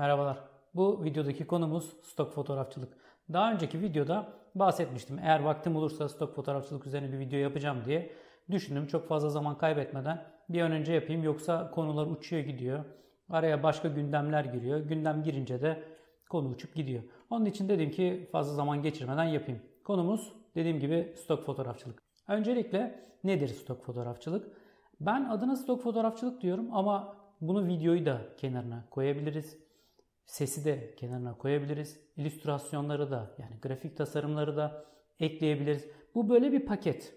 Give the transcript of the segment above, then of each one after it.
Merhabalar. Bu videodaki konumuz stok fotoğrafçılık. Daha önceki videoda bahsetmiştim. Eğer vaktim olursa stok fotoğrafçılık üzerine bir video yapacağım diye düşündüm. Çok fazla zaman kaybetmeden bir an önce yapayım yoksa konular uçuyor gidiyor. Araya başka gündemler giriyor. Gündem girince de konu uçup gidiyor. Onun için dedim ki fazla zaman geçirmeden yapayım. Konumuz dediğim gibi stok fotoğrafçılık. Öncelikle nedir stok fotoğrafçılık? Ben adına stok fotoğrafçılık diyorum ama bunu videoyu da kenarına koyabiliriz. Sesi de kenarına koyabiliriz. İllüstrasyonları da yani grafik tasarımları da ekleyebiliriz. Bu böyle bir paket.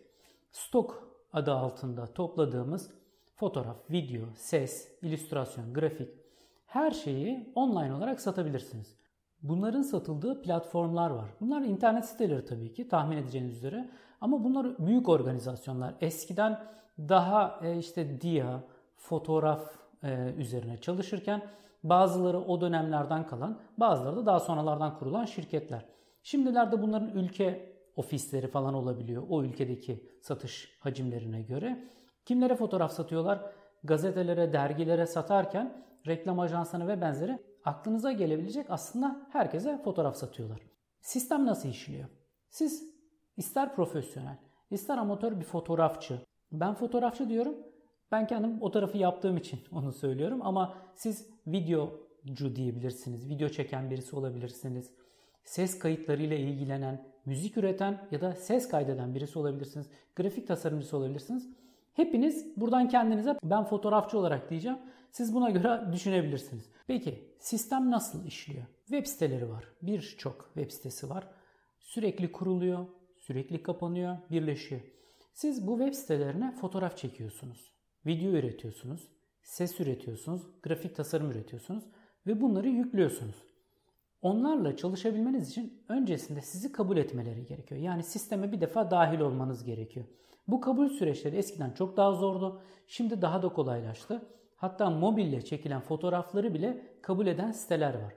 Stok adı altında topladığımız fotoğraf, video, ses, illüstrasyon, grafik her şeyi online olarak satabilirsiniz. Bunların satıldığı platformlar var. Bunlar internet siteleri tabii ki tahmin edeceğiniz üzere. Ama bunlar büyük organizasyonlar. Eskiden daha e, işte DIA, fotoğraf e, üzerine çalışırken bazıları o dönemlerden kalan, bazıları da daha sonralardan kurulan şirketler. Şimdilerde bunların ülke ofisleri falan olabiliyor o ülkedeki satış hacimlerine göre. Kimlere fotoğraf satıyorlar? Gazetelere, dergilere satarken reklam ajanslarına ve benzeri aklınıza gelebilecek aslında herkese fotoğraf satıyorlar. Sistem nasıl işliyor? Siz ister profesyonel, ister amatör bir fotoğrafçı. Ben fotoğrafçı diyorum. Ben kendim o tarafı yaptığım için onu söylüyorum ama siz videocu diyebilirsiniz. Video çeken birisi olabilirsiniz. Ses kayıtlarıyla ilgilenen, müzik üreten ya da ses kaydeden birisi olabilirsiniz. Grafik tasarımcısı olabilirsiniz. Hepiniz buradan kendinize ben fotoğrafçı olarak diyeceğim. Siz buna göre düşünebilirsiniz. Peki sistem nasıl işliyor? Web siteleri var. Birçok web sitesi var. Sürekli kuruluyor, sürekli kapanıyor, birleşiyor. Siz bu web sitelerine fotoğraf çekiyorsunuz. Video üretiyorsunuz, ses üretiyorsunuz, grafik tasarım üretiyorsunuz ve bunları yüklüyorsunuz. Onlarla çalışabilmeniz için öncesinde sizi kabul etmeleri gerekiyor. Yani sisteme bir defa dahil olmanız gerekiyor. Bu kabul süreçleri eskiden çok daha zordu. Şimdi daha da kolaylaştı. Hatta mobille çekilen fotoğrafları bile kabul eden siteler var.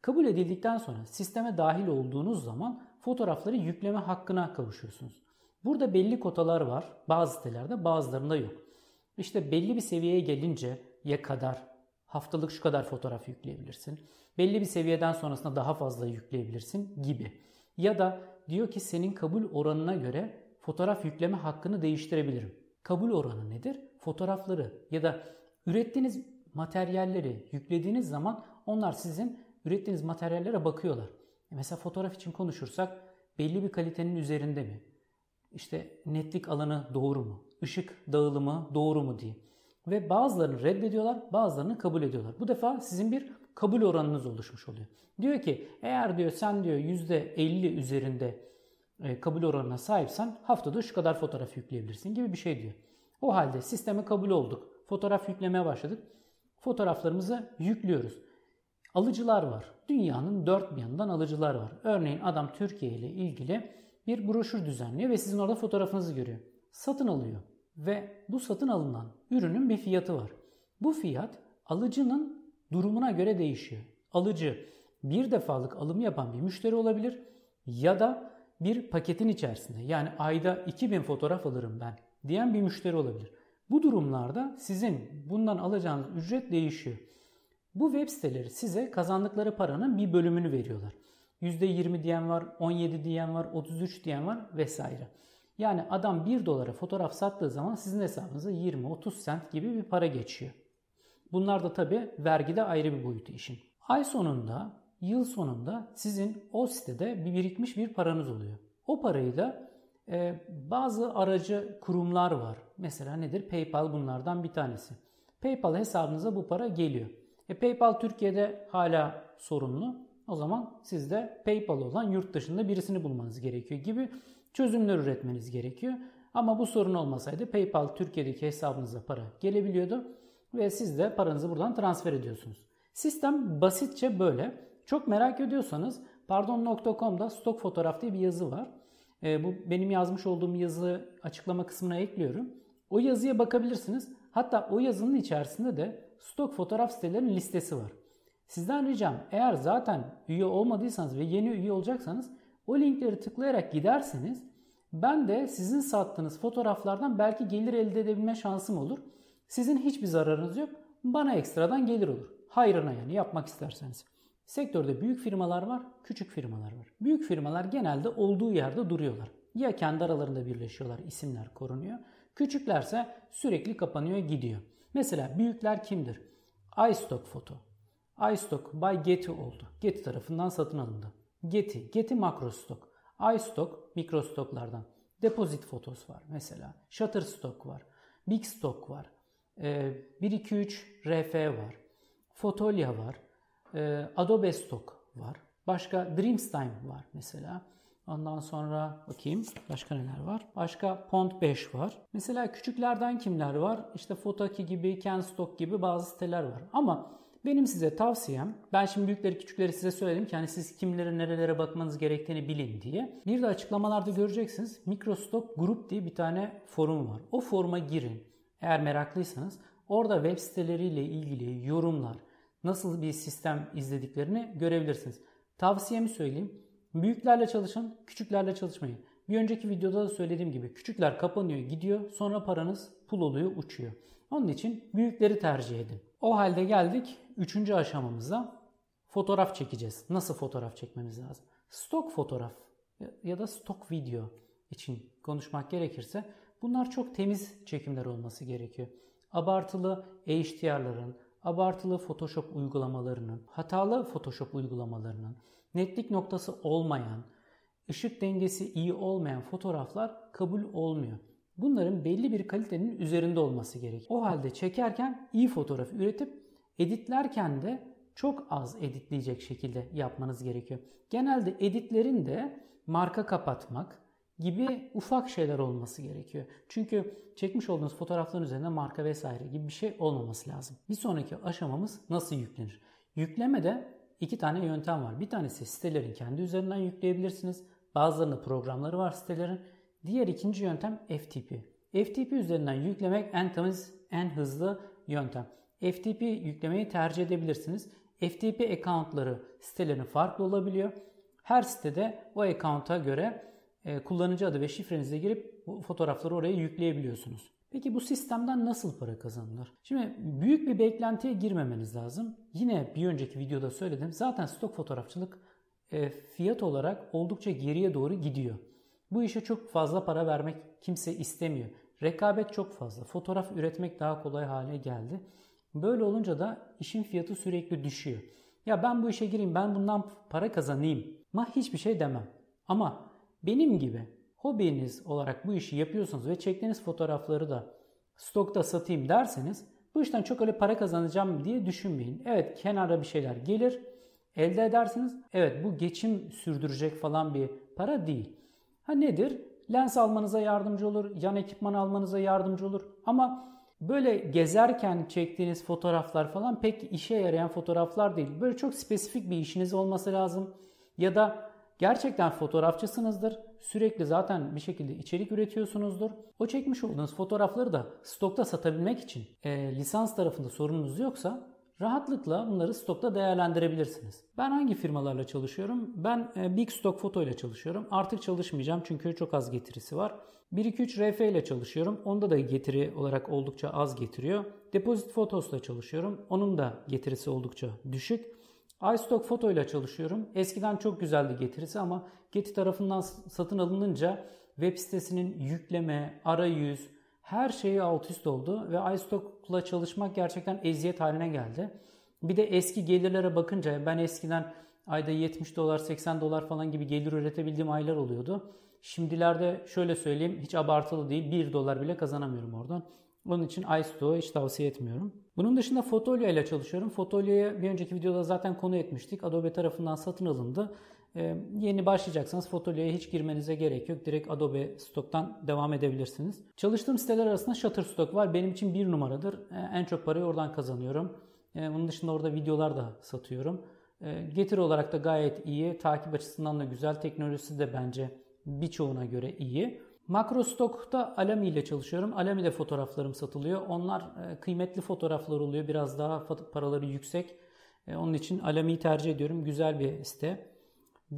Kabul edildikten sonra sisteme dahil olduğunuz zaman fotoğrafları yükleme hakkına kavuşuyorsunuz. Burada belli kotalar var. Bazı sitelerde bazılarında yok. İşte belli bir seviyeye gelince ya kadar haftalık şu kadar fotoğraf yükleyebilirsin. Belli bir seviyeden sonrasında daha fazla yükleyebilirsin gibi. Ya da diyor ki senin kabul oranına göre fotoğraf yükleme hakkını değiştirebilirim. Kabul oranı nedir? Fotoğrafları ya da ürettiğiniz materyalleri yüklediğiniz zaman onlar sizin ürettiğiniz materyallere bakıyorlar. E mesela fotoğraf için konuşursak belli bir kalitenin üzerinde mi? İşte netlik alanı doğru mu? Işık dağılımı doğru mu diye. Ve bazılarını reddediyorlar, bazılarını kabul ediyorlar. Bu defa sizin bir kabul oranınız oluşmuş oluyor. Diyor ki eğer diyor sen diyor %50 üzerinde e, kabul oranına sahipsen haftada şu kadar fotoğraf yükleyebilirsin gibi bir şey diyor. O halde sisteme kabul olduk. Fotoğraf yüklemeye başladık. Fotoğraflarımızı yüklüyoruz. Alıcılar var. Dünyanın dört bir yanından alıcılar var. Örneğin adam Türkiye ile ilgili bir broşür düzenliyor ve sizin orada fotoğrafınızı görüyor. Satın alıyor ve bu satın alınan ürünün bir fiyatı var. Bu fiyat alıcının durumuna göre değişiyor. Alıcı bir defalık alım yapan bir müşteri olabilir ya da bir paketin içerisinde yani ayda 2000 fotoğraf alırım ben diyen bir müşteri olabilir. Bu durumlarda sizin bundan alacağınız ücret değişiyor. Bu web siteleri size kazandıkları paranın bir bölümünü veriyorlar. %20 diyen var, 17 diyen var, 33 diyen var vesaire. Yani adam 1 dolara fotoğraf sattığı zaman sizin hesabınıza 20-30 sent gibi bir para geçiyor. Bunlar da tabi vergide ayrı bir boyutu işin. Ay sonunda, yıl sonunda sizin o sitede bir birikmiş bir paranız oluyor. O parayı da e, bazı aracı kurumlar var. Mesela nedir? PayPal bunlardan bir tanesi. PayPal hesabınıza bu para geliyor. E, PayPal Türkiye'de hala sorunlu. O zaman siz de PayPal olan yurt dışında birisini bulmanız gerekiyor gibi çözümler üretmeniz gerekiyor. Ama bu sorun olmasaydı PayPal Türkiye'deki hesabınıza para gelebiliyordu ve siz de paranızı buradan transfer ediyorsunuz. Sistem basitçe böyle. Çok merak ediyorsanız pardon.com'da stok fotoğraf diye bir yazı var. E, bu benim yazmış olduğum yazı açıklama kısmına ekliyorum. O yazıya bakabilirsiniz. Hatta o yazının içerisinde de stok fotoğraf sitelerinin listesi var. Sizden ricam eğer zaten üye olmadıysanız ve yeni üye olacaksanız o linkleri tıklayarak giderseniz ben de sizin sattığınız fotoğraflardan belki gelir elde edebilme şansım olur. Sizin hiçbir zararınız yok. Bana ekstradan gelir olur. Hayrına yani yapmak isterseniz. Sektörde büyük firmalar var, küçük firmalar var. Büyük firmalar genelde olduğu yerde duruyorlar. Ya kendi aralarında birleşiyorlar, isimler korunuyor. Küçüklerse sürekli kapanıyor, gidiyor. Mesela büyükler kimdir? iStock Foto. iStock by Getty oldu. Getty tarafından satın alındı. Getty, Getty Makrostock. iStock mikrostocklardan. Deposit Photos var mesela. Shutterstock var. Big Stock var. 123 RF var. Fotolia var. Adobe Stock var. Başka Dreamstime var mesela. Ondan sonra bakayım başka neler var. Başka Pond 5 var. Mesela küçüklerden kimler var? İşte Fotaki gibi, Kenstock gibi bazı siteler var. Ama benim size tavsiyem, ben şimdi büyükleri küçükleri size söyledim ki hani siz kimlere nerelere bakmanız gerektiğini bilin diye. Bir de açıklamalarda göreceksiniz Microstock Group diye bir tane forum var. O foruma girin. Eğer meraklıysanız orada web siteleriyle ilgili yorumlar, nasıl bir sistem izlediklerini görebilirsiniz. Tavsiyemi söyleyeyim. Büyüklerle çalışın, küçüklerle çalışmayın. Bir önceki videoda da söylediğim gibi küçükler kapanıyor, gidiyor. Sonra paranız pul oluyor, uçuyor. Onun için büyükleri tercih edin. O halde geldik üçüncü aşamamıza. Fotoğraf çekeceğiz. Nasıl fotoğraf çekmemiz lazım? Stok fotoğraf ya da stok video için konuşmak gerekirse bunlar çok temiz çekimler olması gerekiyor. Abartılı HDR'ların, abartılı Photoshop uygulamalarının, hatalı Photoshop uygulamalarının, netlik noktası olmayan, ışık dengesi iyi olmayan fotoğraflar kabul olmuyor. Bunların belli bir kalitenin üzerinde olması gerekiyor. O halde çekerken iyi fotoğraf üretip editlerken de çok az editleyecek şekilde yapmanız gerekiyor. Genelde editlerin de marka kapatmak gibi ufak şeyler olması gerekiyor. Çünkü çekmiş olduğunuz fotoğrafların üzerinde marka vesaire gibi bir şey olmaması lazım. Bir sonraki aşamamız nasıl yüklenir? Yüklemede iki tane yöntem var. Bir tanesi sitelerin kendi üzerinden yükleyebilirsiniz. Bazılarında programları var sitelerin. Diğer ikinci yöntem FTP. FTP üzerinden yüklemek en temiz, en hızlı yöntem. FTP yüklemeyi tercih edebilirsiniz. FTP accountları sitelerin farklı olabiliyor. Her sitede o account'a göre e, kullanıcı adı ve şifrenizle girip bu fotoğrafları oraya yükleyebiliyorsunuz. Peki bu sistemden nasıl para kazanılır? Şimdi büyük bir beklentiye girmemeniz lazım. Yine bir önceki videoda söyledim. Zaten stok fotoğrafçılık e, fiyat olarak oldukça geriye doğru gidiyor. Bu işe çok fazla para vermek kimse istemiyor. Rekabet çok fazla. Fotoğraf üretmek daha kolay hale geldi. Böyle olunca da işin fiyatı sürekli düşüyor. Ya ben bu işe gireyim, ben bundan para kazanayım. Ma hiçbir şey demem. Ama benim gibi hobiniz olarak bu işi yapıyorsunuz ve çektiğiniz fotoğrafları da stokta satayım derseniz bu işten çok öyle para kazanacağım diye düşünmeyin. Evet kenara bir şeyler gelir elde edersiniz. Evet bu geçim sürdürecek falan bir para değil. Ha nedir? Lens almanıza yardımcı olur, yan ekipman almanıza yardımcı olur. Ama böyle gezerken çektiğiniz fotoğraflar falan pek işe yarayan fotoğraflar değil. Böyle çok spesifik bir işiniz olması lazım. Ya da gerçekten fotoğrafçısınızdır. Sürekli zaten bir şekilde içerik üretiyorsunuzdur. O çekmiş olduğunuz fotoğrafları da stokta satabilmek için e, lisans tarafında sorununuz yoksa rahatlıkla bunları stokta değerlendirebilirsiniz. Ben hangi firmalarla çalışıyorum? Ben e, Big Stock Photo ile çalışıyorum. Artık çalışmayacağım çünkü çok az getirisi var. 1-2-3 RF ile çalışıyorum. Onda da getiri olarak oldukça az getiriyor. Deposit Photos ile çalışıyorum. Onun da getirisi oldukça düşük. iStock Photo ile çalışıyorum. Eskiden çok güzeldi getirisi ama Getty tarafından satın alınınca web sitesinin yükleme, arayüz, her şeyi alt üst oldu ve iStock'la çalışmak gerçekten eziyet haline geldi. Bir de eski gelirlere bakınca ben eskiden ayda 70 dolar 80 dolar falan gibi gelir üretebildiğim aylar oluyordu. Şimdilerde şöyle söyleyeyim hiç abartılı değil 1 dolar bile kazanamıyorum oradan. Onun için iStock'u hiç tavsiye etmiyorum. Bunun dışında Fotolia ile çalışıyorum. Fotolia'ya bir önceki videoda zaten konu etmiştik. Adobe tarafından satın alındı. Ee, yeni başlayacaksanız Photolia'ya hiç girmenize gerek yok. Direkt Adobe Stock'tan devam edebilirsiniz. Çalıştığım siteler arasında Shutterstock var. Benim için bir numaradır. Ee, en çok parayı oradan kazanıyorum. Ee, bunun dışında orada videolar da satıyorum. Getir olarak da gayet iyi. Takip açısından da güzel. Teknolojisi de bence birçoğuna göre iyi. Makrostock'ta Alami ile çalışıyorum. Alami'de fotoğraflarım satılıyor. Onlar e, kıymetli fotoğraflar oluyor. Biraz daha paraları yüksek. E, onun için Alami'yi tercih ediyorum. Güzel bir site.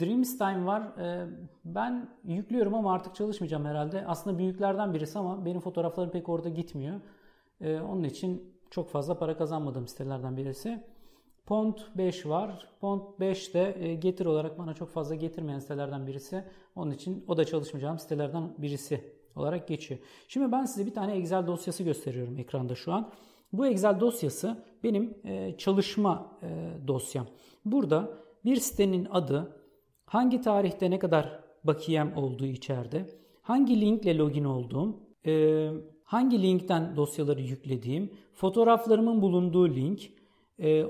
Dreamstime var. Ee, ben yüklüyorum ama artık çalışmayacağım herhalde. Aslında büyüklerden birisi ama benim fotoğraflarım pek orada gitmiyor. Ee, onun için çok fazla para kazanmadığım sitelerden birisi. Pont 5 var. Pont 5 de e, getir olarak bana çok fazla getirmeyen sitelerden birisi. Onun için o da çalışmayacağım sitelerden birisi olarak geçiyor. Şimdi ben size bir tane Excel dosyası gösteriyorum ekranda şu an. Bu Excel dosyası benim e, çalışma e, dosyam. Burada bir sitenin adı, hangi tarihte ne kadar bakiyem olduğu içeride, hangi linkle login olduğum, e, hangi linkten dosyaları yüklediğim, fotoğraflarımın bulunduğu link,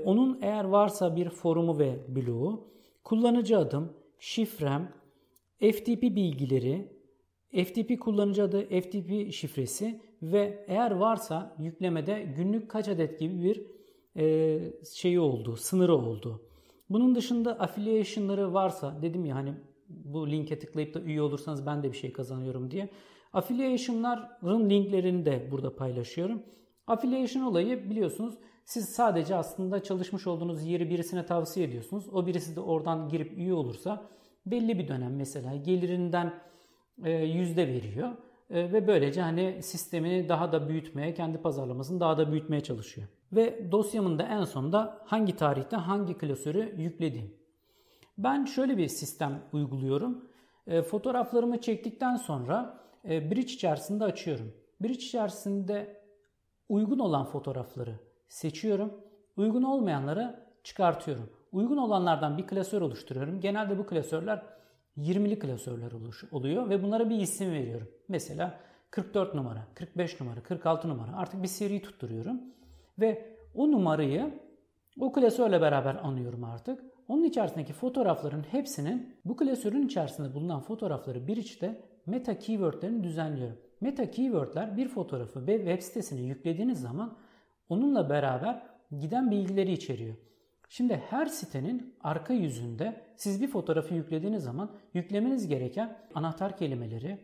onun eğer varsa bir forumu ve bloğu, kullanıcı adım, şifrem, FTP bilgileri, FTP kullanıcı adı, FTP şifresi ve eğer varsa yüklemede günlük kaç adet gibi bir e, şeyi oldu, sınırı oldu. Bunun dışında affiliation'ları varsa dedim ya hani bu linke tıklayıp da üye olursanız ben de bir şey kazanıyorum diye. Affiliation'ların linklerini de burada paylaşıyorum. Affiliation olayı biliyorsunuz siz sadece aslında çalışmış olduğunuz yeri birisine tavsiye ediyorsunuz. O birisi de oradan girip üye olursa belli bir dönem mesela gelirinden e, yüzde veriyor. E, ve böylece hani sistemini daha da büyütmeye, kendi pazarlamasını daha da büyütmeye çalışıyor. Ve dosyamın da en sonunda hangi tarihte hangi klasörü yüklediğim. Ben şöyle bir sistem uyguluyorum. E, fotoğraflarımı çektikten sonra Bridge içerisinde açıyorum. Bridge içerisinde uygun olan fotoğrafları seçiyorum. Uygun olmayanları çıkartıyorum. Uygun olanlardan bir klasör oluşturuyorum. Genelde bu klasörler 20'li klasörler oluyor ve bunlara bir isim veriyorum. Mesela 44 numara, 45 numara, 46 numara artık bir seri tutturuyorum. Ve o numarayı o klasörle beraber anıyorum artık. Onun içerisindeki fotoğrafların hepsinin bu klasörün içerisinde bulunan fotoğrafları bir içte meta keywordlerini düzenliyorum. Meta keywordler bir fotoğrafı ve web sitesine yüklediğiniz zaman onunla beraber giden bilgileri içeriyor. Şimdi her sitenin arka yüzünde siz bir fotoğrafı yüklediğiniz zaman yüklemeniz gereken anahtar kelimeleri,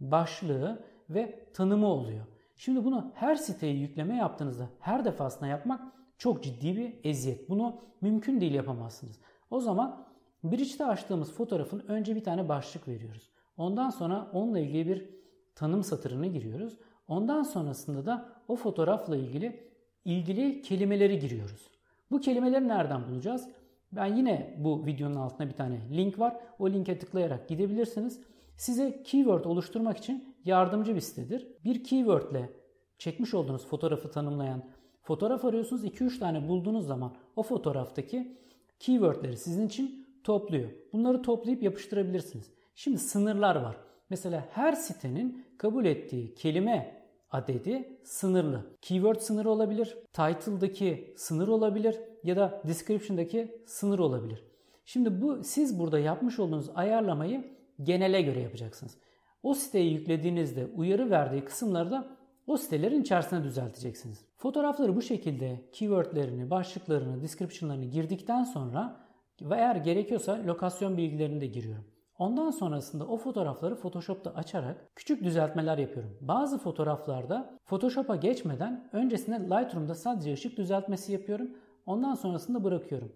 başlığı ve tanımı oluyor. Şimdi bunu her siteye yükleme yaptığınızda her defasında yapmak çok ciddi bir eziyet. Bunu mümkün değil yapamazsınız. O zaman Bridge'de açtığımız fotoğrafın önce bir tane başlık veriyoruz. Ondan sonra onunla ilgili bir tanım satırını giriyoruz. Ondan sonrasında da o fotoğrafla ilgili ilgili kelimeleri giriyoruz. Bu kelimeleri nereden bulacağız? Ben yine bu videonun altında bir tane link var. O linke tıklayarak gidebilirsiniz. Size keyword oluşturmak için yardımcı bir sitedir. Bir keyword ile çekmiş olduğunuz fotoğrafı tanımlayan fotoğraf arıyorsunuz. 2-3 tane bulduğunuz zaman o fotoğraftaki keywordleri sizin için topluyor. Bunları toplayıp yapıştırabilirsiniz. Şimdi sınırlar var. Mesela her sitenin kabul ettiği kelime adedi sınırlı. Keyword sınırı olabilir, title'daki sınır olabilir ya da description'daki sınır olabilir. Şimdi bu siz burada yapmış olduğunuz ayarlamayı genele göre yapacaksınız. O siteyi yüklediğinizde uyarı verdiği kısımları da o sitelerin içerisine düzelteceksiniz. Fotoğrafları bu şekilde keywordlerini, başlıklarını, description'larını girdikten sonra ve eğer gerekiyorsa lokasyon bilgilerini de giriyorum. Ondan sonrasında o fotoğrafları Photoshop'ta açarak küçük düzeltmeler yapıyorum. Bazı fotoğraflarda Photoshop'a geçmeden öncesinde Lightroom'da sadece ışık düzeltmesi yapıyorum. Ondan sonrasında bırakıyorum.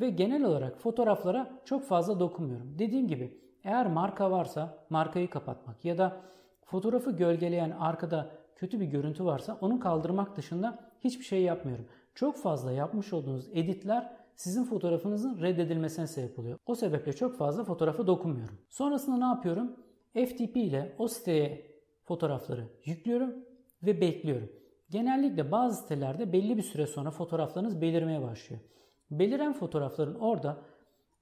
Ve genel olarak fotoğraflara çok fazla dokunmuyorum. Dediğim gibi eğer marka varsa markayı kapatmak ya da fotoğrafı gölgeleyen arkada kötü bir görüntü varsa onu kaldırmak dışında hiçbir şey yapmıyorum. Çok fazla yapmış olduğunuz editler sizin fotoğrafınızın reddedilmesine sebep oluyor. O sebeple çok fazla fotoğrafa dokunmuyorum. Sonrasında ne yapıyorum? FTP ile o siteye fotoğrafları yüklüyorum ve bekliyorum. Genellikle bazı sitelerde belli bir süre sonra fotoğraflarınız belirmeye başlıyor. Beliren fotoğrafların orada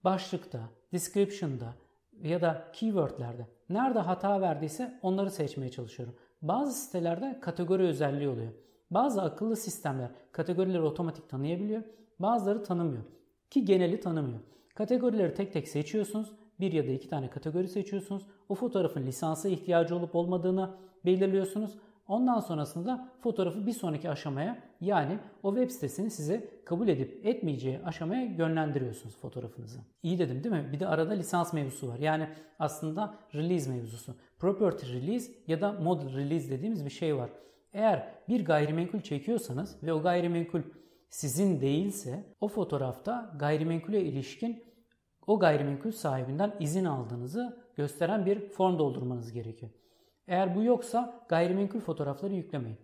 başlıkta, description'da ya da keywordlerde nerede hata verdiyse onları seçmeye çalışıyorum. Bazı sitelerde kategori özelliği oluyor. Bazı akıllı sistemler kategorileri otomatik tanıyabiliyor. Bazıları tanımıyor. Ki geneli tanımıyor. Kategorileri tek tek seçiyorsunuz. Bir ya da iki tane kategori seçiyorsunuz. O fotoğrafın lisansa ihtiyacı olup olmadığını belirliyorsunuz. Ondan sonrasında fotoğrafı bir sonraki aşamaya yani o web sitesini size kabul edip etmeyeceği aşamaya yönlendiriyorsunuz fotoğrafınızı. İyi dedim değil mi? Bir de arada lisans mevzusu var. Yani aslında release mevzusu. Property release ya da model release dediğimiz bir şey var. Eğer bir gayrimenkul çekiyorsanız ve o gayrimenkul sizin değilse o fotoğrafta gayrimenkule ilişkin o gayrimenkul sahibinden izin aldığınızı gösteren bir form doldurmanız gerekiyor. Eğer bu yoksa gayrimenkul fotoğrafları yüklemeyin.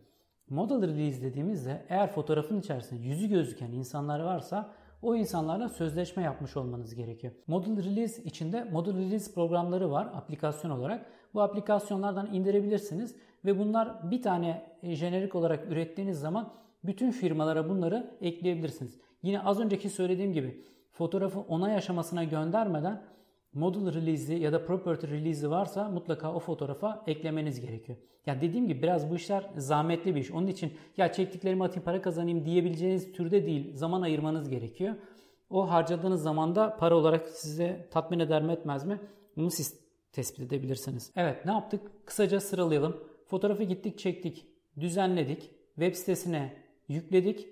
Model release dediğimizde eğer fotoğrafın içerisinde yüzü gözüken insanlar varsa o insanlarla sözleşme yapmış olmanız gerekiyor. Model Release içinde Model Release programları var aplikasyon olarak. Bu aplikasyonlardan indirebilirsiniz ve bunlar bir tane e, jenerik olarak ürettiğiniz zaman bütün firmalara bunları ekleyebilirsiniz. Yine az önceki söylediğim gibi fotoğrafı onay aşamasına göndermeden model release'i ya da property release'i varsa mutlaka o fotoğrafa eklemeniz gerekiyor. Ya dediğim gibi biraz bu işler zahmetli bir iş. Onun için ya çektiklerimi atayım para kazanayım diyebileceğiniz türde değil. Zaman ayırmanız gerekiyor. O harcadığınız zamanda para olarak size tatmin eder mi etmez mi? Bunu siz tespit edebilirsiniz. Evet ne yaptık? Kısaca sıralayalım. Fotoğrafı gittik çektik, düzenledik, web sitesine yükledik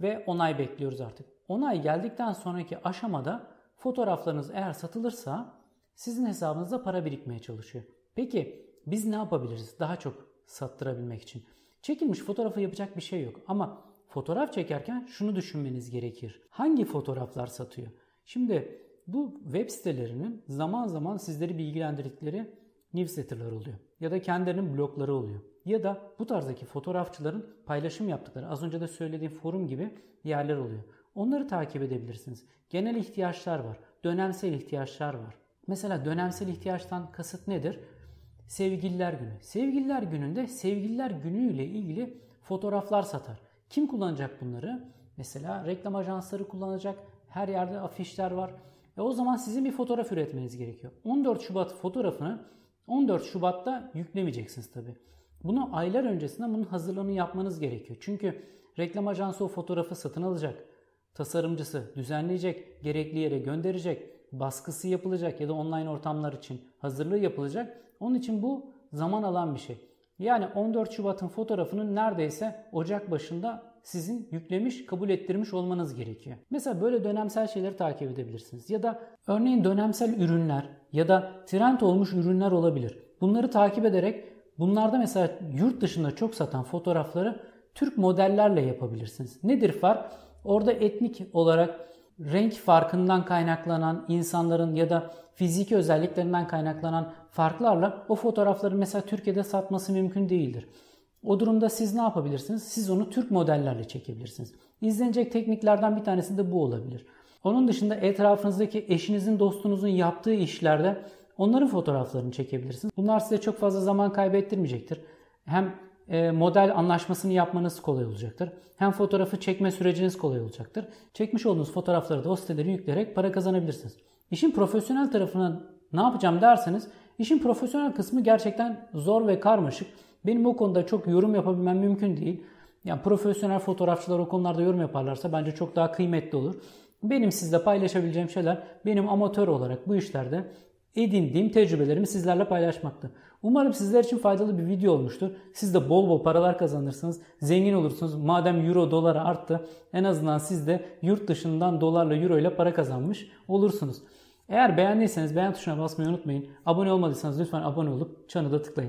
ve onay bekliyoruz artık. Onay geldikten sonraki aşamada fotoğraflarınız eğer satılırsa sizin hesabınızda para birikmeye çalışıyor. Peki biz ne yapabiliriz daha çok sattırabilmek için? Çekilmiş fotoğrafı yapacak bir şey yok ama fotoğraf çekerken şunu düşünmeniz gerekir. Hangi fotoğraflar satıyor? Şimdi bu web sitelerinin zaman zaman sizleri bilgilendirdikleri newsletter'lar oluyor. Ya da kendilerinin blogları oluyor. Ya da bu tarzdaki fotoğrafçıların paylaşım yaptıkları az önce de söylediğim forum gibi yerler oluyor. Onları takip edebilirsiniz. Genel ihtiyaçlar var. Dönemsel ihtiyaçlar var. Mesela dönemsel ihtiyaçtan kasıt nedir? Sevgililer günü. Sevgililer gününde sevgililer günüyle ilgili fotoğraflar satar. Kim kullanacak bunları? Mesela reklam ajansları kullanacak. Her yerde afişler var. E o zaman sizin bir fotoğraf üretmeniz gerekiyor. 14 Şubat fotoğrafını 14 Şubat'ta yüklemeyeceksiniz tabi. Bunu aylar öncesinden bunun hazırlığını yapmanız gerekiyor. Çünkü reklam ajansı o fotoğrafı satın alacak. Tasarımcısı düzenleyecek, gerekli yere gönderecek, baskısı yapılacak ya da online ortamlar için hazırlığı yapılacak. Onun için bu zaman alan bir şey. Yani 14 Şubat'ın fotoğrafının neredeyse Ocak başında sizin yüklemiş, kabul ettirmiş olmanız gerekiyor. Mesela böyle dönemsel şeyleri takip edebilirsiniz. Ya da örneğin dönemsel ürünler ya da trend olmuş ürünler olabilir. Bunları takip ederek bunlarda mesela yurt dışında çok satan fotoğrafları Türk modellerle yapabilirsiniz. Nedir fark? Orada etnik olarak renk farkından kaynaklanan insanların ya da fiziki özelliklerinden kaynaklanan farklarla o fotoğrafları mesela Türkiye'de satması mümkün değildir. O durumda siz ne yapabilirsiniz? Siz onu Türk modellerle çekebilirsiniz. İzlenecek tekniklerden bir tanesi de bu olabilir. Onun dışında etrafınızdaki eşinizin, dostunuzun yaptığı işlerde onların fotoğraflarını çekebilirsiniz. Bunlar size çok fazla zaman kaybettirmeyecektir. Hem model anlaşmasını yapmanız kolay olacaktır. Hem fotoğrafı çekme süreciniz kolay olacaktır. Çekmiş olduğunuz fotoğrafları da o siteleri yükleyerek para kazanabilirsiniz. İşin profesyonel tarafına ne yapacağım derseniz işin profesyonel kısmı gerçekten zor ve karmaşık. Benim o konuda çok yorum yapabilmem mümkün değil. Yani profesyonel fotoğrafçılar o konularda yorum yaparlarsa bence çok daha kıymetli olur. Benim sizle paylaşabileceğim şeyler benim amatör olarak bu işlerde edindiğim tecrübelerimi sizlerle paylaşmaktı. Umarım sizler için faydalı bir video olmuştur. Siz de bol bol paralar kazanırsınız, zengin olursunuz. Madem euro dolara arttı en azından siz de yurt dışından dolarla euro ile para kazanmış olursunuz. Eğer beğendiyseniz beğen tuşuna basmayı unutmayın. Abone olmadıysanız lütfen abone olup çanı da tıklayın.